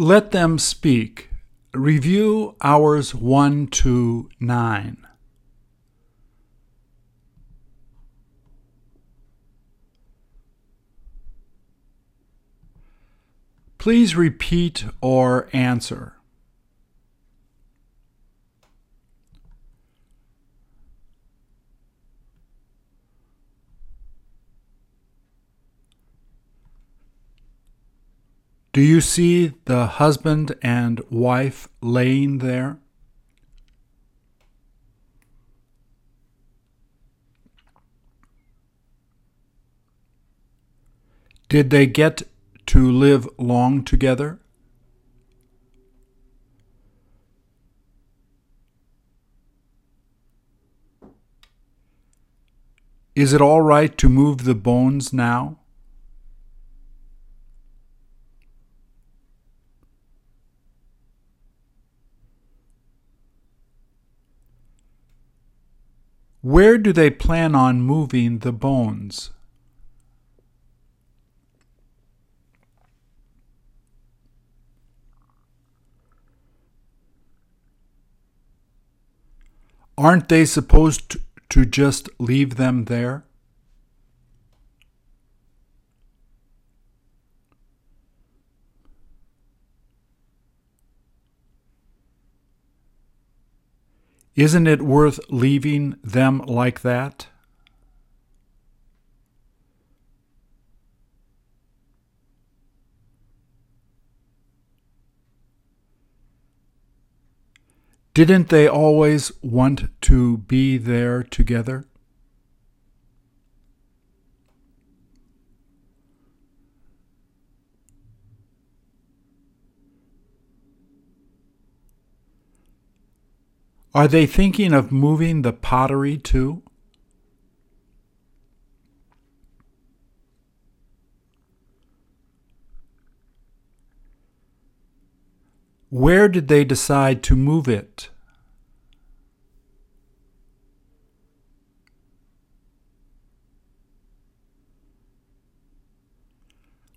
Let them speak. Review hours 1 to 9. Please repeat or answer. Do you see the husband and wife laying there? Did they get to live long together? Is it all right to move the bones now? Where do they plan on moving the bones? Aren't they supposed to just leave them there? Isn't it worth leaving them like that? Didn't they always want to be there together? Are they thinking of moving the pottery too? Where did they decide to move it?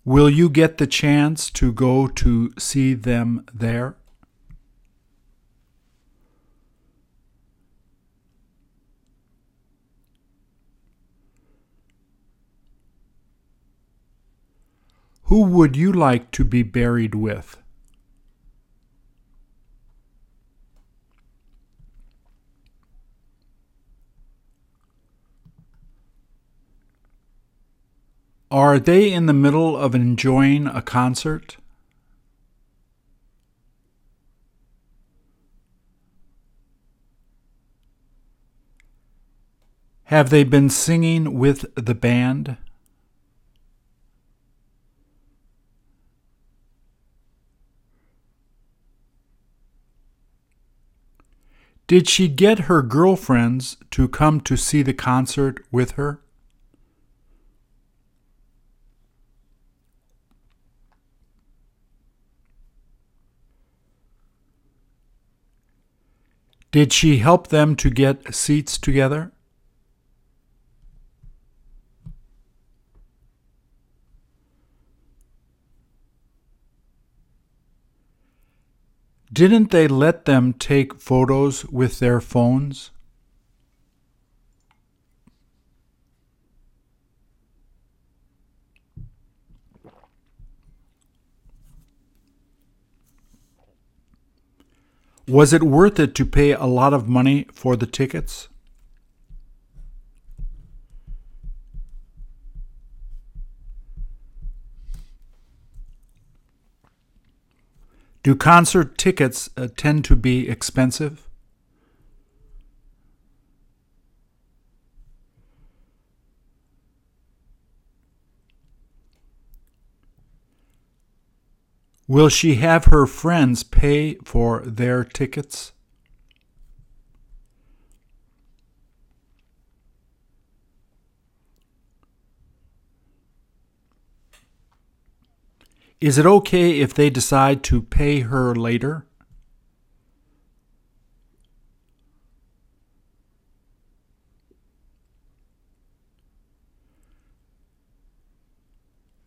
Will you get the chance to go to see them there? Who would you like to be buried with? Are they in the middle of enjoying a concert? Have they been singing with the band? Did she get her girlfriends to come to see the concert with her? Did she help them to get seats together? Didn't they let them take photos with their phones? Was it worth it to pay a lot of money for the tickets? Do concert tickets uh, tend to be expensive? Will she have her friends pay for their tickets? Is it okay if they decide to pay her later?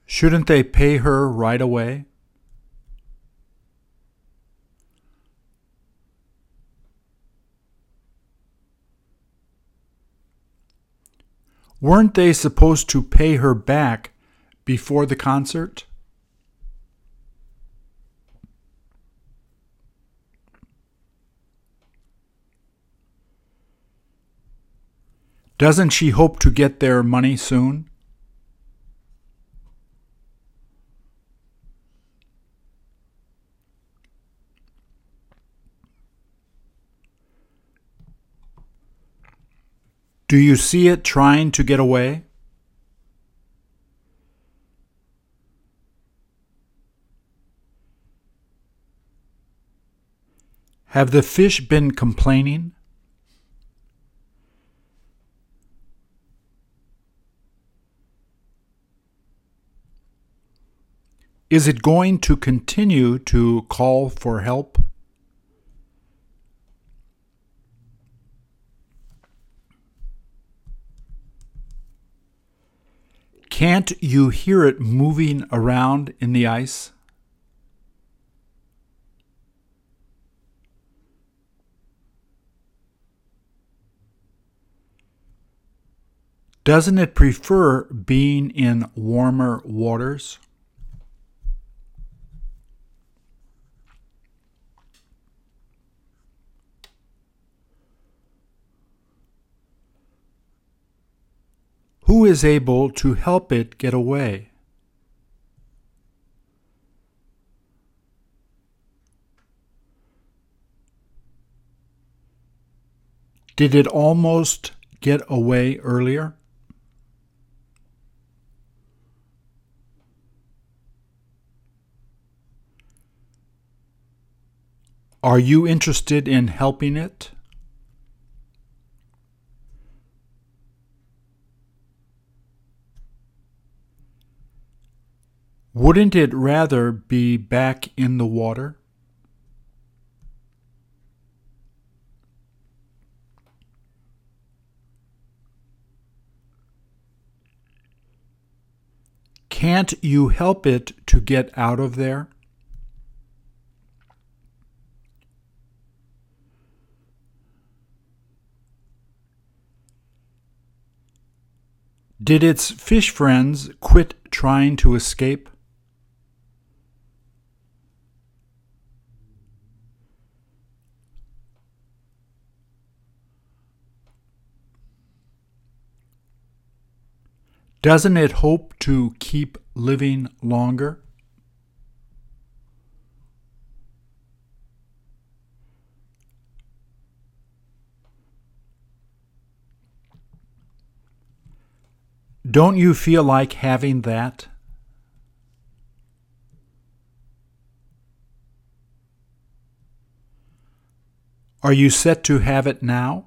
Shouldn't they pay her right away? Weren't they supposed to pay her back before the concert? Doesn't she hope to get their money soon? Do you see it trying to get away? Have the fish been complaining? Is it going to continue to call for help? Can't you hear it moving around in the ice? Doesn't it prefer being in warmer waters? Who is able to help it get away? Did it almost get away earlier? Are you interested in helping it? Wouldn't it rather be back in the water? Can't you help it to get out of there? Did its fish friends quit trying to escape? Doesn't it hope to keep living longer? Don't you feel like having that? Are you set to have it now?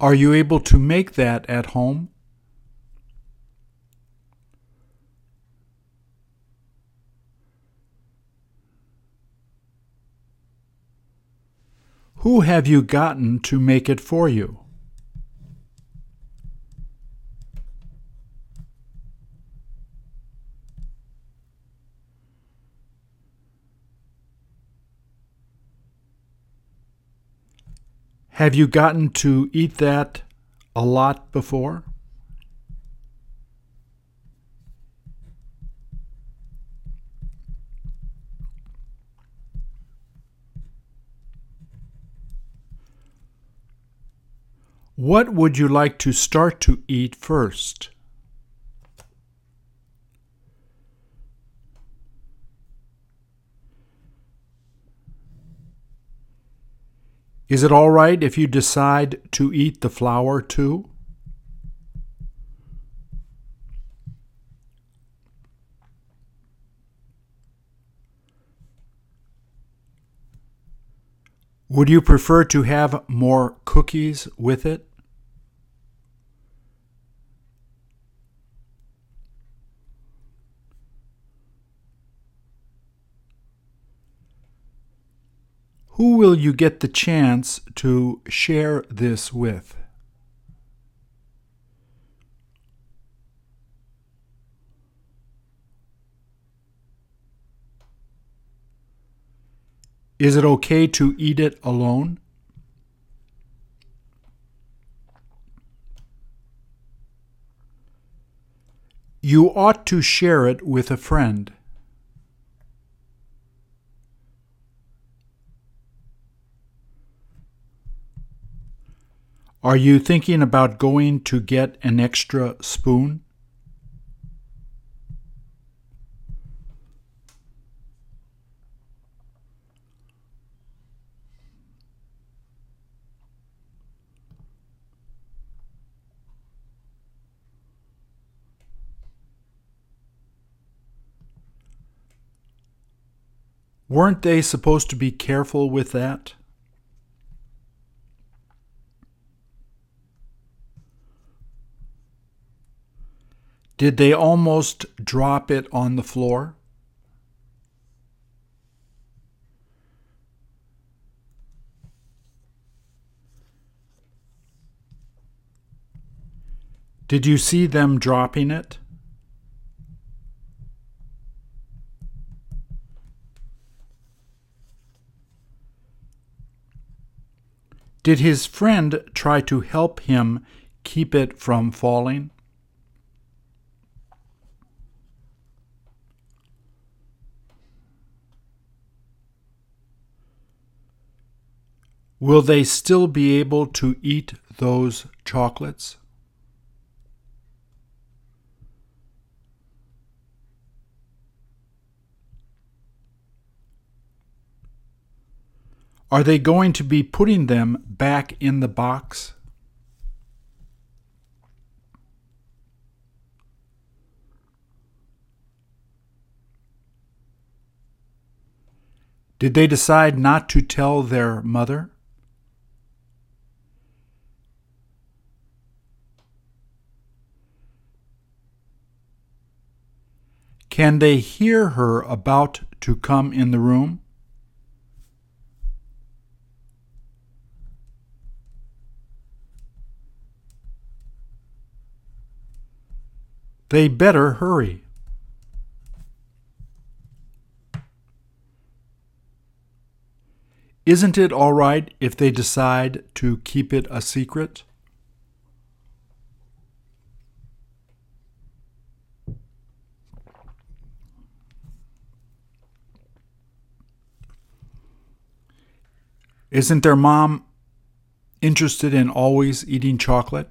Are you able to make that at home? Who have you gotten to make it for you? Have you gotten to eat that a lot before? What would you like to start to eat first? Is it all right if you decide to eat the flower too? Would you prefer to have more cookies with it? Who will you get the chance to share this with? Is it okay to eat it alone? You ought to share it with a friend. Are you thinking about going to get an extra spoon? Weren't they supposed to be careful with that? Did they almost drop it on the floor? Did you see them dropping it? Did his friend try to help him keep it from falling? Will they still be able to eat those chocolates? Are they going to be putting them back in the box? Did they decide not to tell their mother? Can they hear her about to come in the room? They better hurry. Isn't it all right if they decide to keep it a secret? Isn't their mom interested in always eating chocolate?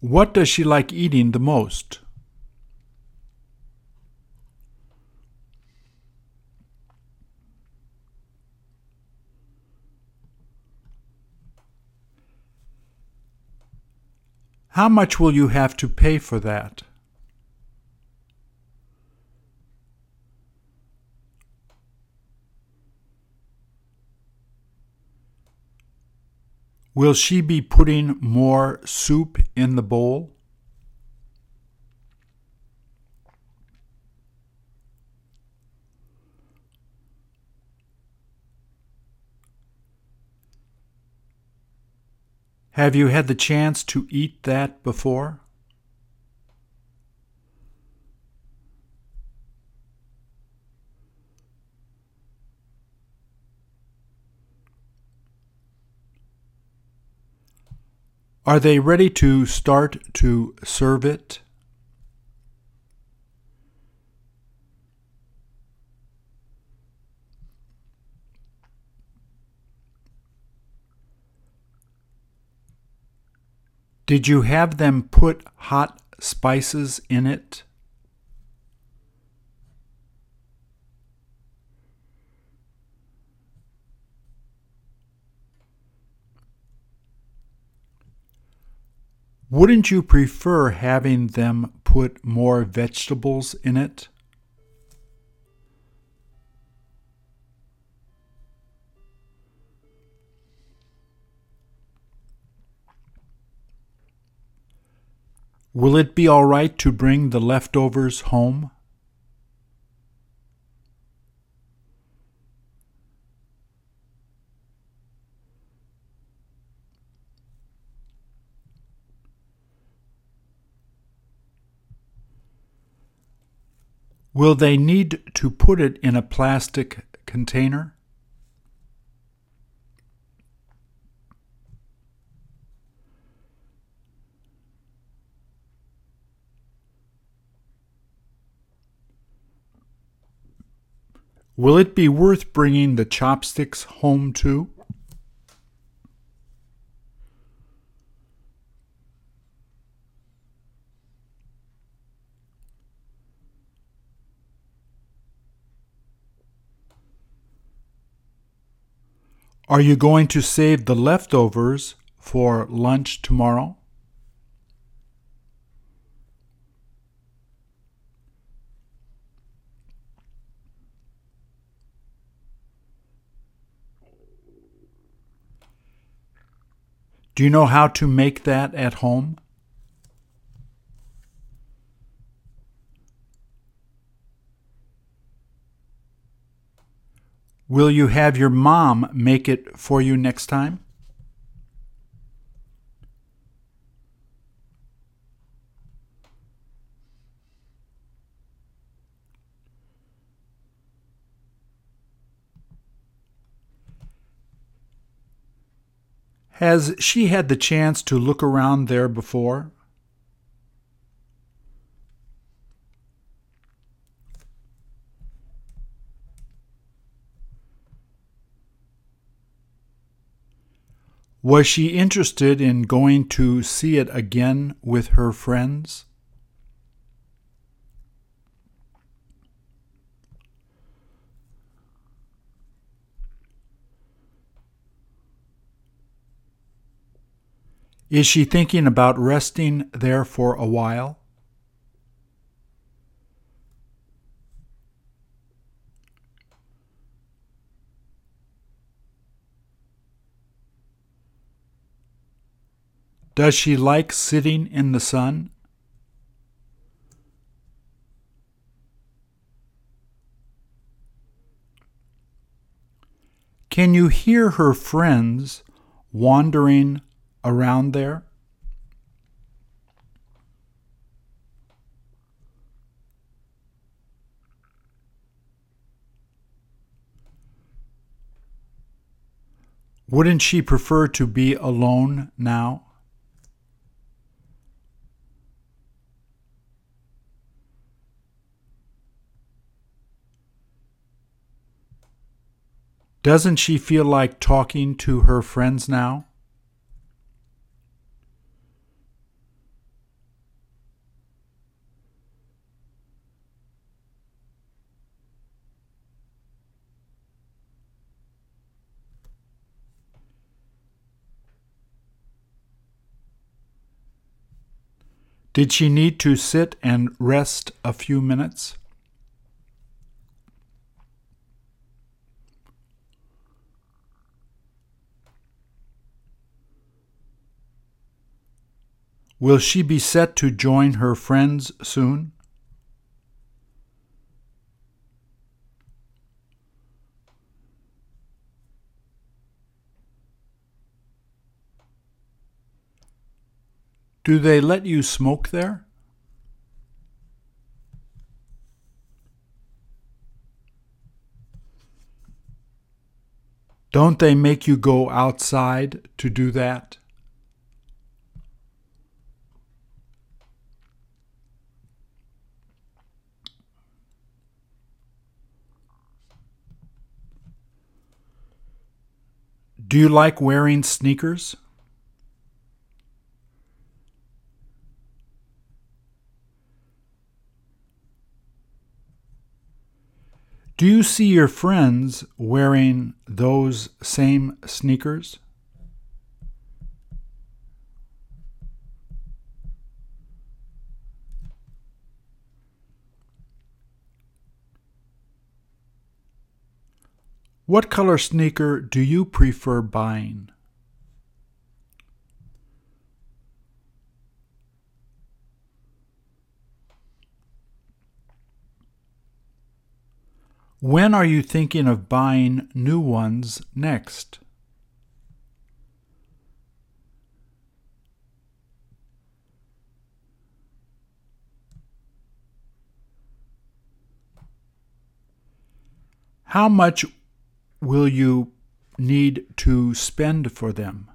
What does she like eating the most? How much will you have to pay for that? Will she be putting more soup in the bowl? Have you had the chance to eat that before? Are they ready to start to serve it? Did you have them put hot spices in it? Wouldn't you prefer having them put more vegetables in it? Will it be all right to bring the leftovers home? Will they need to put it in a plastic container? Will it be worth bringing the chopsticks home too? Are you going to save the leftovers for lunch tomorrow? Do you know how to make that at home? Will you have your mom make it for you next time? Has she had the chance to look around there before? Was she interested in going to see it again with her friends? Is she thinking about resting there for a while? Does she like sitting in the sun? Can you hear her friends wandering around there? Wouldn't she prefer to be alone now? Doesn't she feel like talking to her friends now? Did she need to sit and rest a few minutes? Will she be set to join her friends soon? Do they let you smoke there? Don't they make you go outside to do that? Do you like wearing sneakers? Do you see your friends wearing those same sneakers? What color sneaker do you prefer buying? When are you thinking of buying new ones next? How much will you need to spend for them?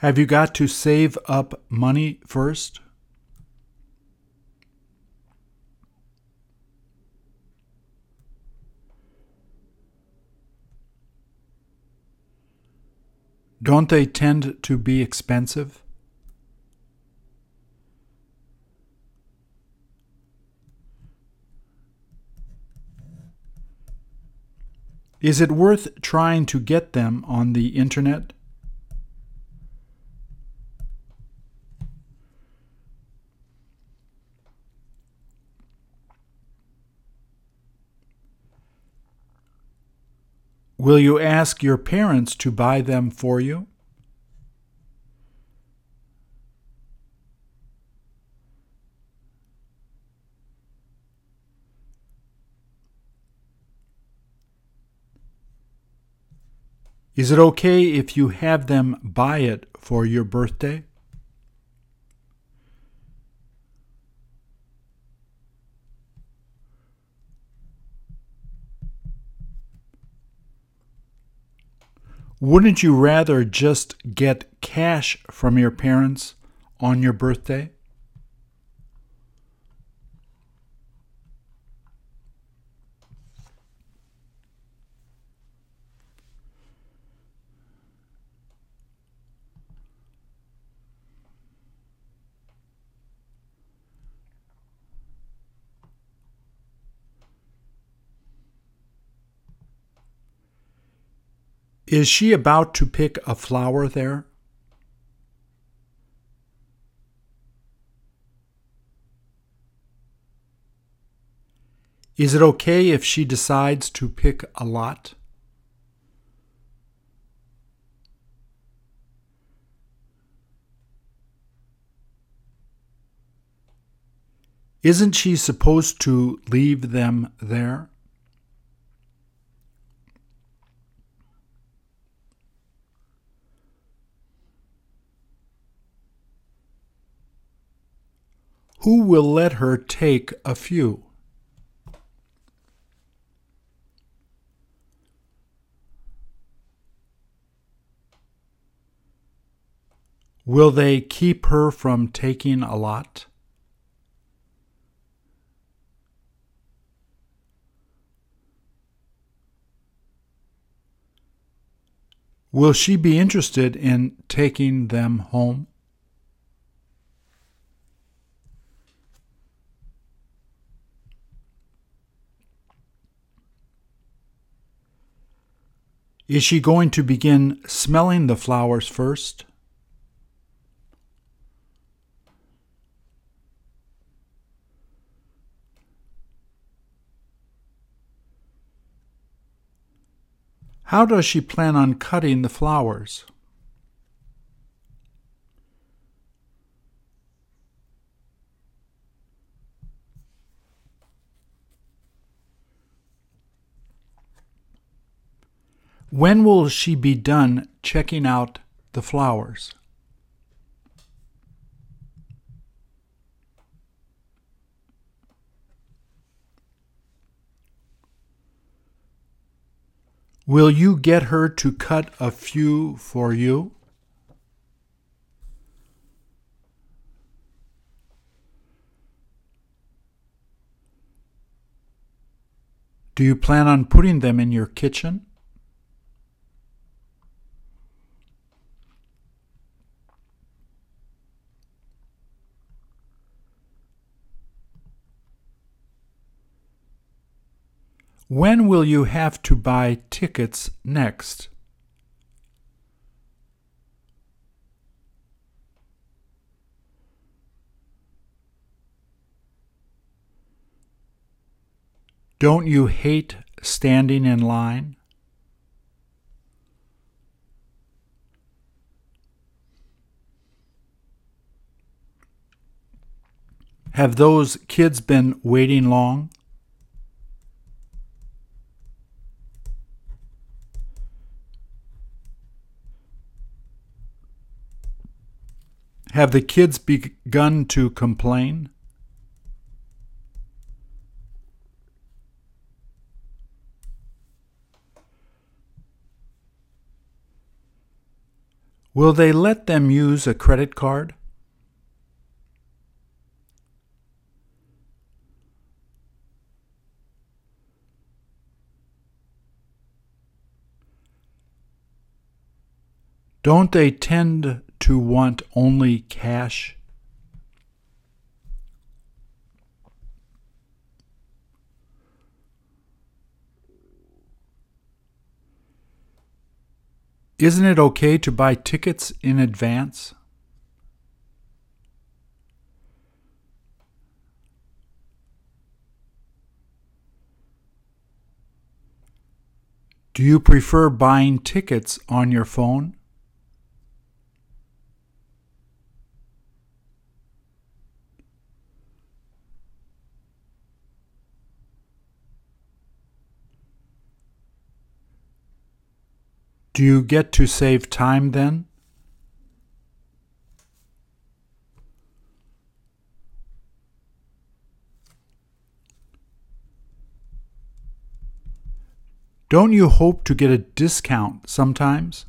Have you got to save up money first? Don't they tend to be expensive? Is it worth trying to get them on the internet? Will you ask your parents to buy them for you? Is it okay if you have them buy it for your birthday? Wouldn't you rather just get cash from your parents on your birthday? Is she about to pick a flower there? Is it okay if she decides to pick a lot? Isn't she supposed to leave them there? Who will let her take a few? Will they keep her from taking a lot? Will she be interested in taking them home? Is she going to begin smelling the flowers first? How does she plan on cutting the flowers? When will she be done checking out the flowers? Will you get her to cut a few for you? Do you plan on putting them in your kitchen? When will you have to buy tickets next? Don't you hate standing in line? Have those kids been waiting long? Have the kids begun to complain? Will they let them use a credit card? Don't they tend to want only cash? Isn't it okay to buy tickets in advance? Do you prefer buying tickets on your phone? Do you get to save time then? Don't you hope to get a discount sometimes?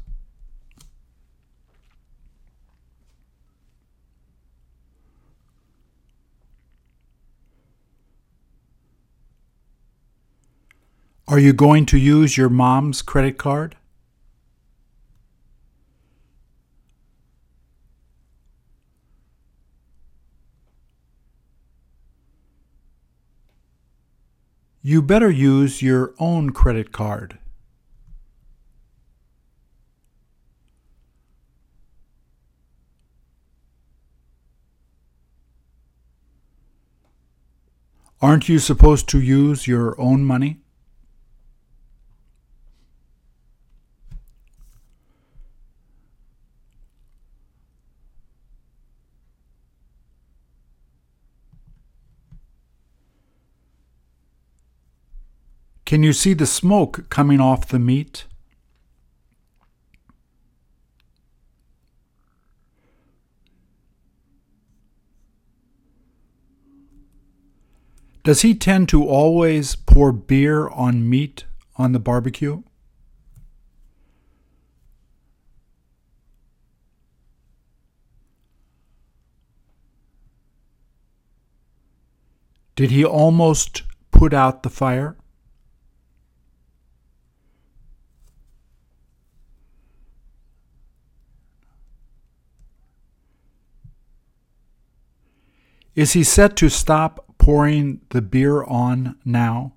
Are you going to use your mom's credit card? You better use your own credit card. Aren't you supposed to use your own money? Can you see the smoke coming off the meat? Does he tend to always pour beer on meat on the barbecue? Did he almost put out the fire? Is he set to stop pouring the beer on now?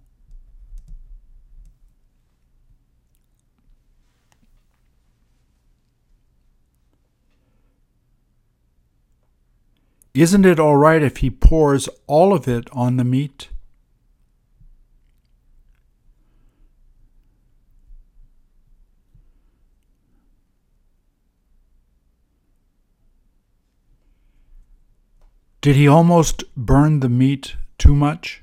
Isn't it all right if he pours all of it on the meat? Did he almost burn the meat too much?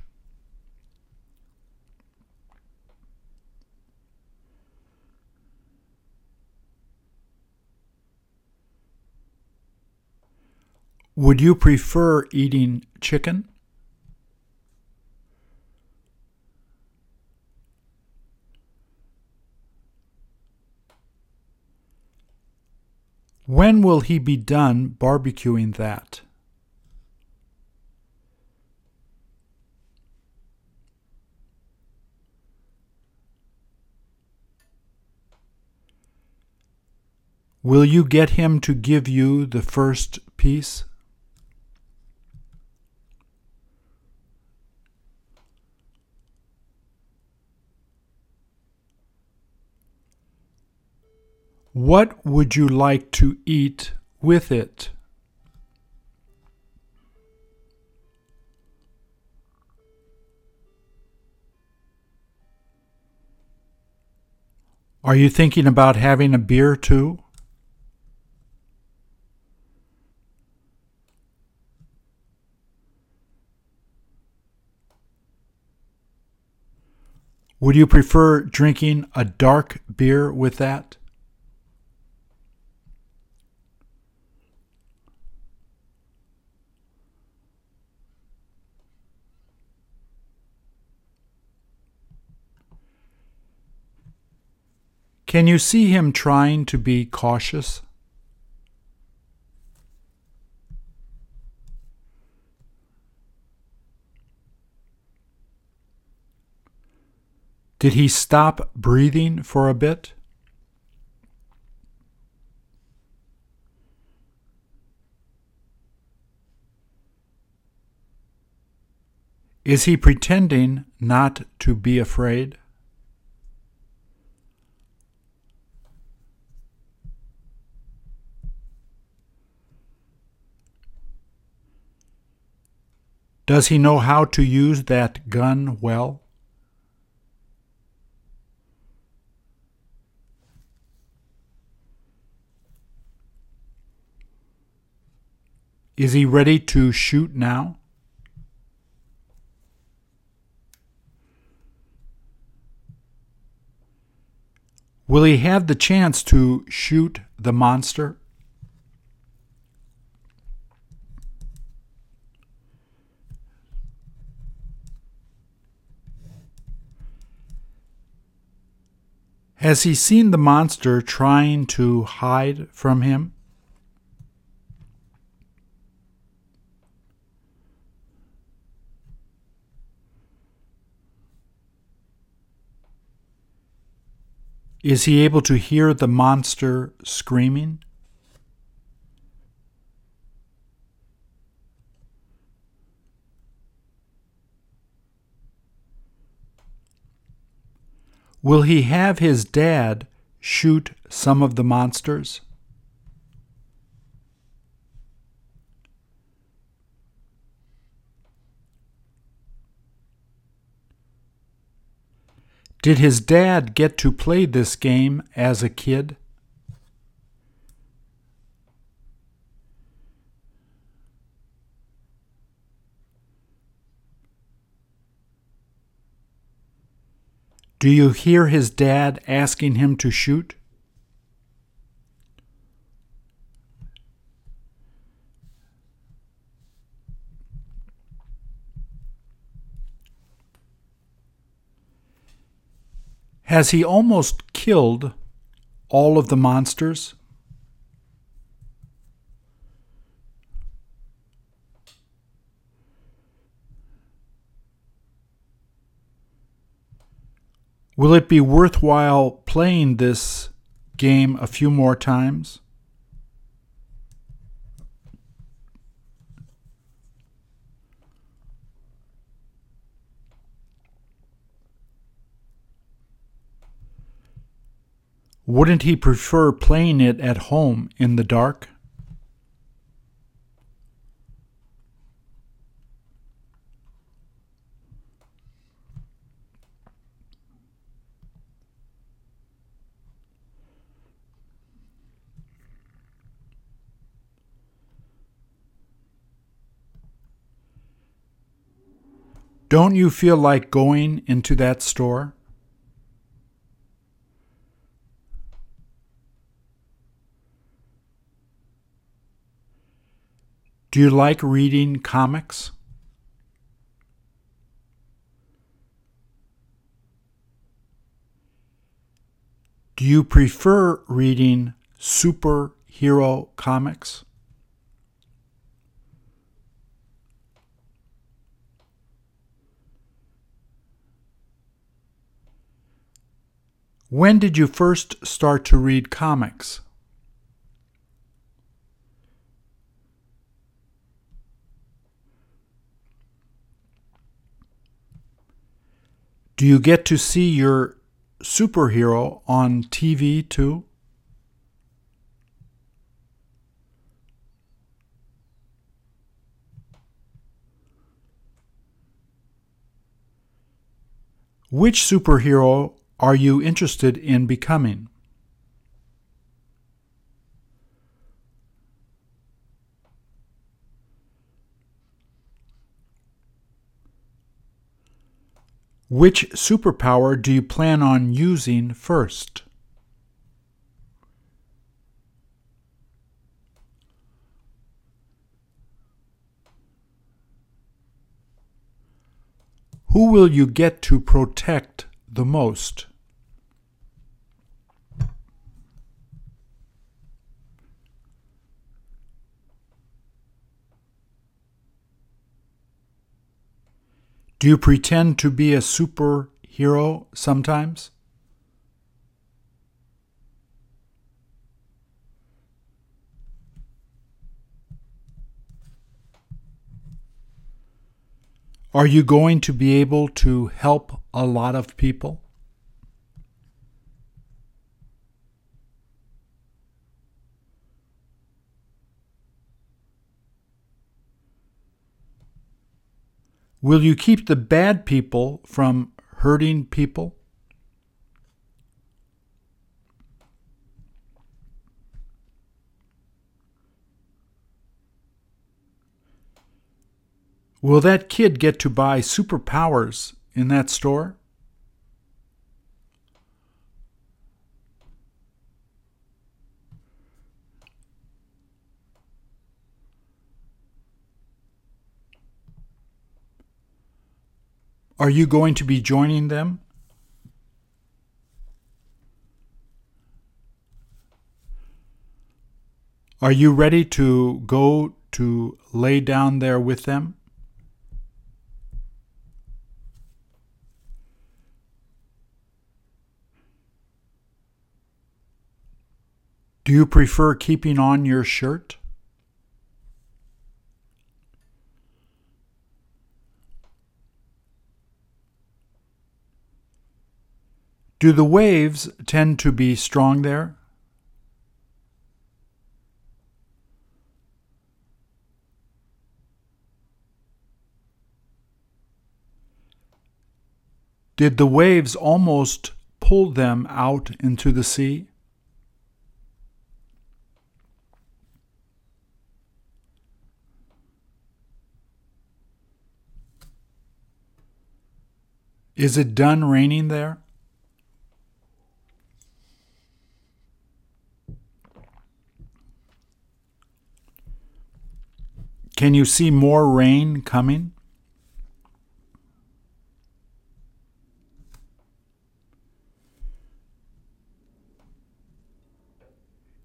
Would you prefer eating chicken? When will he be done barbecuing that? Will you get him to give you the first piece? What would you like to eat with it? Are you thinking about having a beer too? Would you prefer drinking a dark beer with that? Can you see him trying to be cautious? Did he stop breathing for a bit? Is he pretending not to be afraid? Does he know how to use that gun well? Is he ready to shoot now? Will he have the chance to shoot the monster? Has he seen the monster trying to hide from him? Is he able to hear the monster screaming? Will he have his dad shoot some of the monsters? Did his dad get to play this game as a kid? Do you hear his dad asking him to shoot? Has he almost killed all of the monsters? Will it be worthwhile playing this game a few more times? Wouldn't he prefer playing it at home in the dark? Don't you feel like going into that store? Do you like reading comics? Do you prefer reading superhero comics? When did you first start to read comics? Do you get to see your superhero on TV too? Which superhero are you interested in becoming? Which superpower do you plan on using first? Who will you get to protect the most? Do you pretend to be a superhero sometimes? Are you going to be able to help a lot of people? Will you keep the bad people from hurting people? Will that kid get to buy superpowers in that store? Are you going to be joining them? Are you ready to go to lay down there with them? Do you prefer keeping on your shirt? Do the waves tend to be strong there? Did the waves almost pull them out into the sea? Is it done raining there? Can you see more rain coming?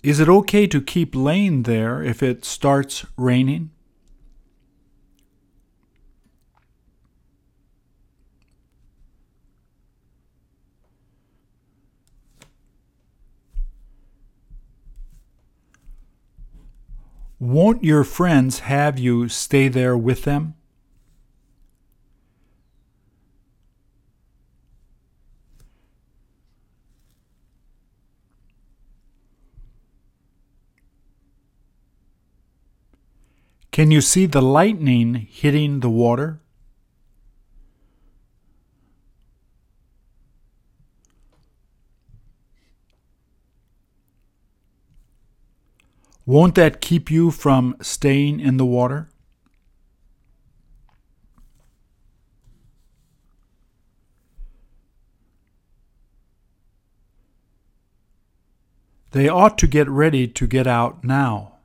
Is it okay to keep laying there if it starts raining? Won't your friends have you stay there with them? Can you see the lightning hitting the water? Won't that keep you from staying in the water? They ought to get ready to get out now.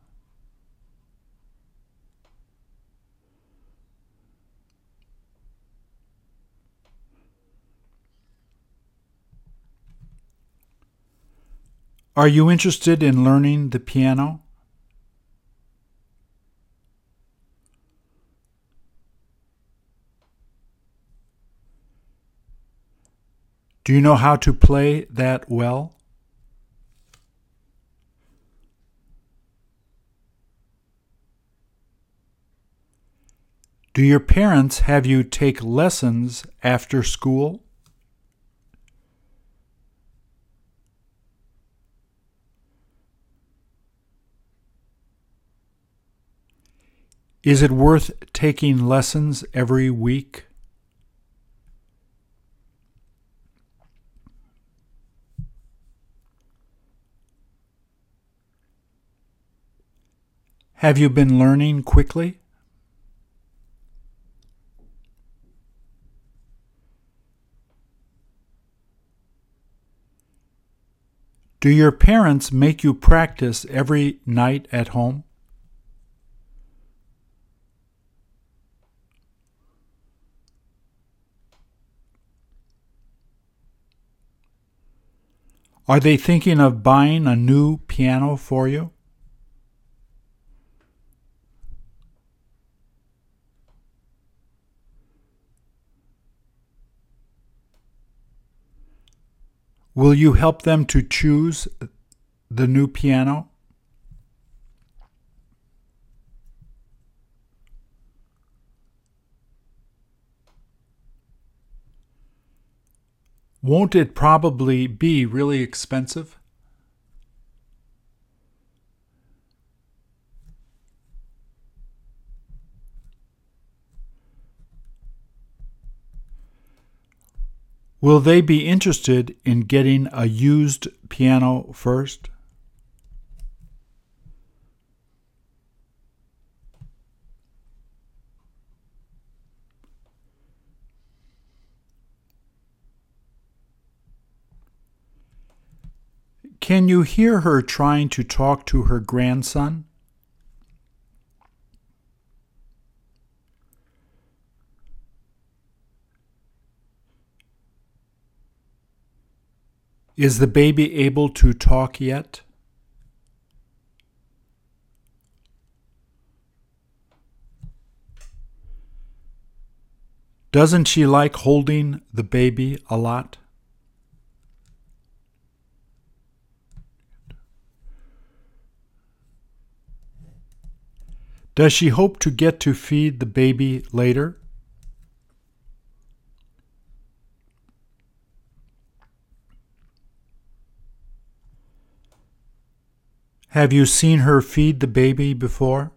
Are you interested in learning the piano? Do you know how to play that well? Do your parents have you take lessons after school? Is it worth taking lessons every week? Have you been learning quickly? Do your parents make you practice every night at home? Are they thinking of buying a new piano for you? Will you help them to choose the new piano? Won't it probably be really expensive? Will they be interested in getting a used piano first? Can you hear her trying to talk to her grandson? Is the baby able to talk yet? Doesn't she like holding the baby a lot? Does she hope to get to feed the baby later? Have you seen her feed the baby before?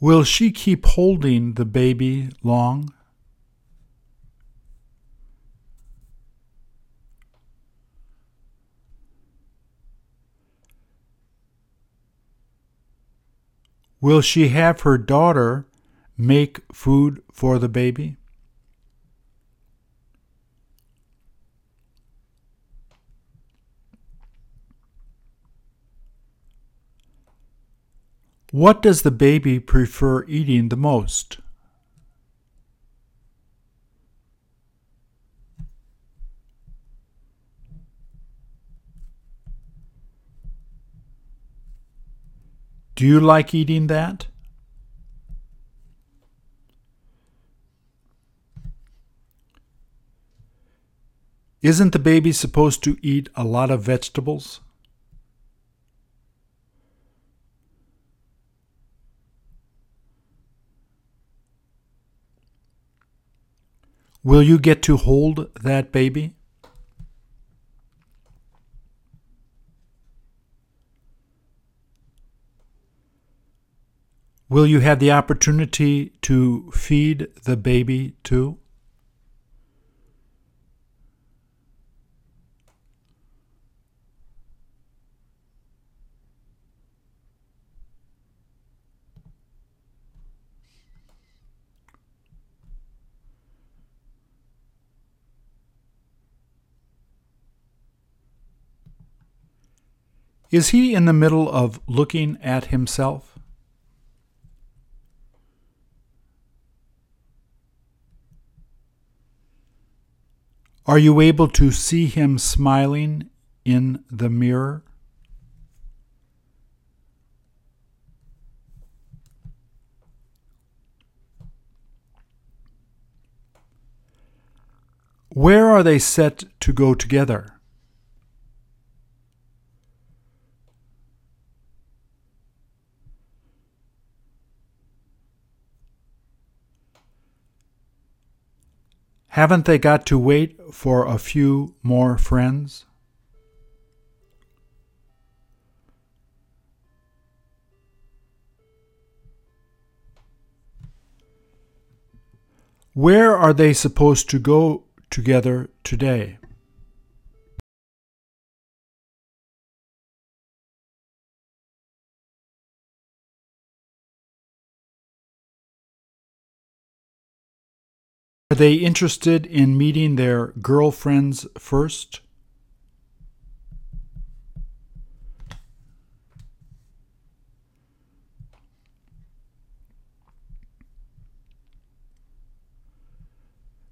Will she keep holding the baby long? Will she have her daughter make food for the baby? What does the baby prefer eating the most? Do you like eating that? Isn't the baby supposed to eat a lot of vegetables? Will you get to hold that baby? Will you have the opportunity to feed the baby too? Is he in the middle of looking at himself? Are you able to see him smiling in the mirror? Where are they set to go together? Haven't they got to wait for a few more friends? Where are they supposed to go together today? Are they interested in meeting their girlfriends first?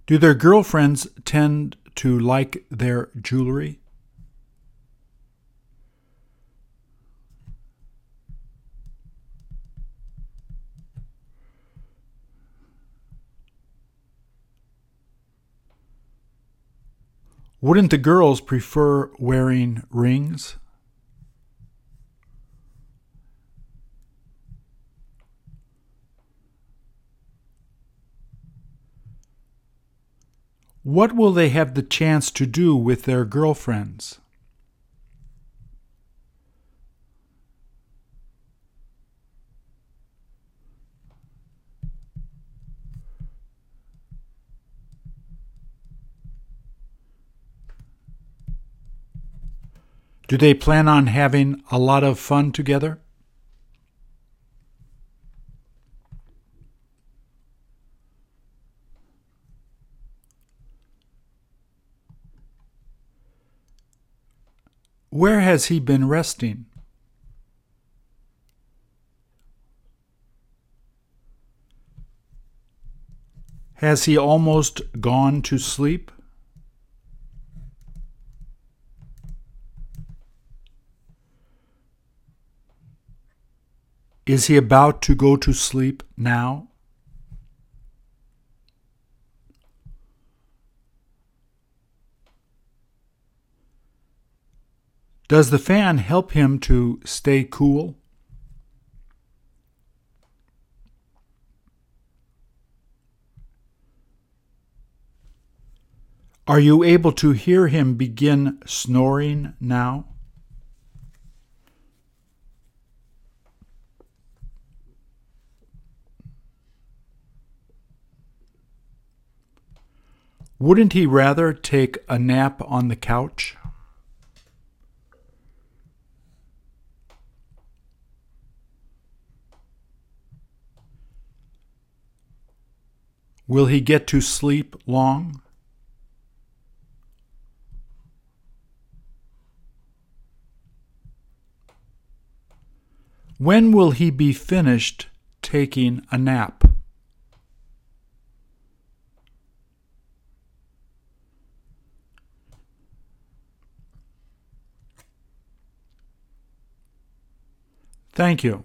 Do their girlfriends tend to like their jewelry? Wouldn't the girls prefer wearing rings? What will they have the chance to do with their girlfriends? Do they plan on having a lot of fun together? Where has he been resting? Has he almost gone to sleep? Is he about to go to sleep now? Does the fan help him to stay cool? Are you able to hear him begin snoring now? Wouldn't he rather take a nap on the couch? Will he get to sleep long? When will he be finished taking a nap? Thank you.